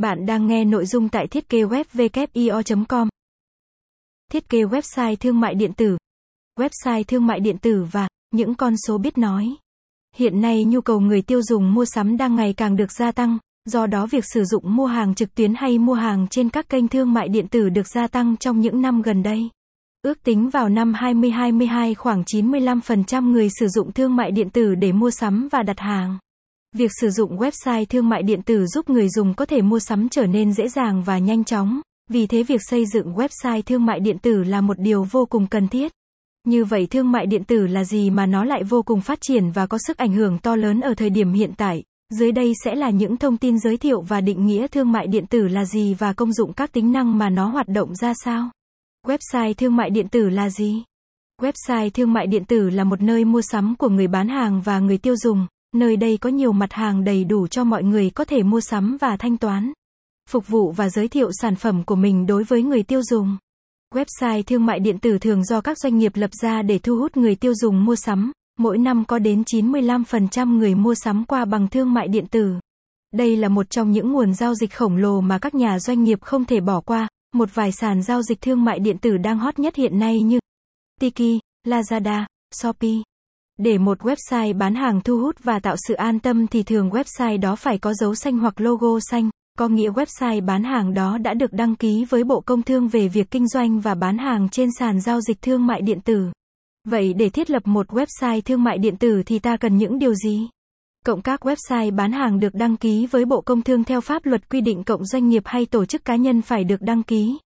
Bạn đang nghe nội dung tại thiết kế web com Thiết kế website thương mại điện tử, website thương mại điện tử và những con số biết nói. Hiện nay nhu cầu người tiêu dùng mua sắm đang ngày càng được gia tăng, do đó việc sử dụng mua hàng trực tuyến hay mua hàng trên các kênh thương mại điện tử được gia tăng trong những năm gần đây. Ước tính vào năm 2022 khoảng 95% người sử dụng thương mại điện tử để mua sắm và đặt hàng. Việc sử dụng website thương mại điện tử giúp người dùng có thể mua sắm trở nên dễ dàng và nhanh chóng, vì thế việc xây dựng website thương mại điện tử là một điều vô cùng cần thiết. Như vậy thương mại điện tử là gì mà nó lại vô cùng phát triển và có sức ảnh hưởng to lớn ở thời điểm hiện tại? Dưới đây sẽ là những thông tin giới thiệu và định nghĩa thương mại điện tử là gì và công dụng các tính năng mà nó hoạt động ra sao. Website thương mại điện tử là gì? Website thương mại điện tử là một nơi mua sắm của người bán hàng và người tiêu dùng, nơi đây có nhiều mặt hàng đầy đủ cho mọi người có thể mua sắm và thanh toán, phục vụ và giới thiệu sản phẩm của mình đối với người tiêu dùng. Website thương mại điện tử thường do các doanh nghiệp lập ra để thu hút người tiêu dùng mua sắm, mỗi năm có đến 95% người mua sắm qua bằng thương mại điện tử. Đây là một trong những nguồn giao dịch khổng lồ mà các nhà doanh nghiệp không thể bỏ qua, một vài sàn giao dịch thương mại điện tử đang hot nhất hiện nay như Tiki, Lazada, Shopee. Để một website bán hàng thu hút và tạo sự an tâm thì thường website đó phải có dấu xanh hoặc logo xanh, có nghĩa website bán hàng đó đã được đăng ký với Bộ Công Thương về việc kinh doanh và bán hàng trên sàn giao dịch thương mại điện tử. Vậy để thiết lập một website thương mại điện tử thì ta cần những điều gì? Cộng các website bán hàng được đăng ký với Bộ Công Thương theo pháp luật quy định cộng doanh nghiệp hay tổ chức cá nhân phải được đăng ký.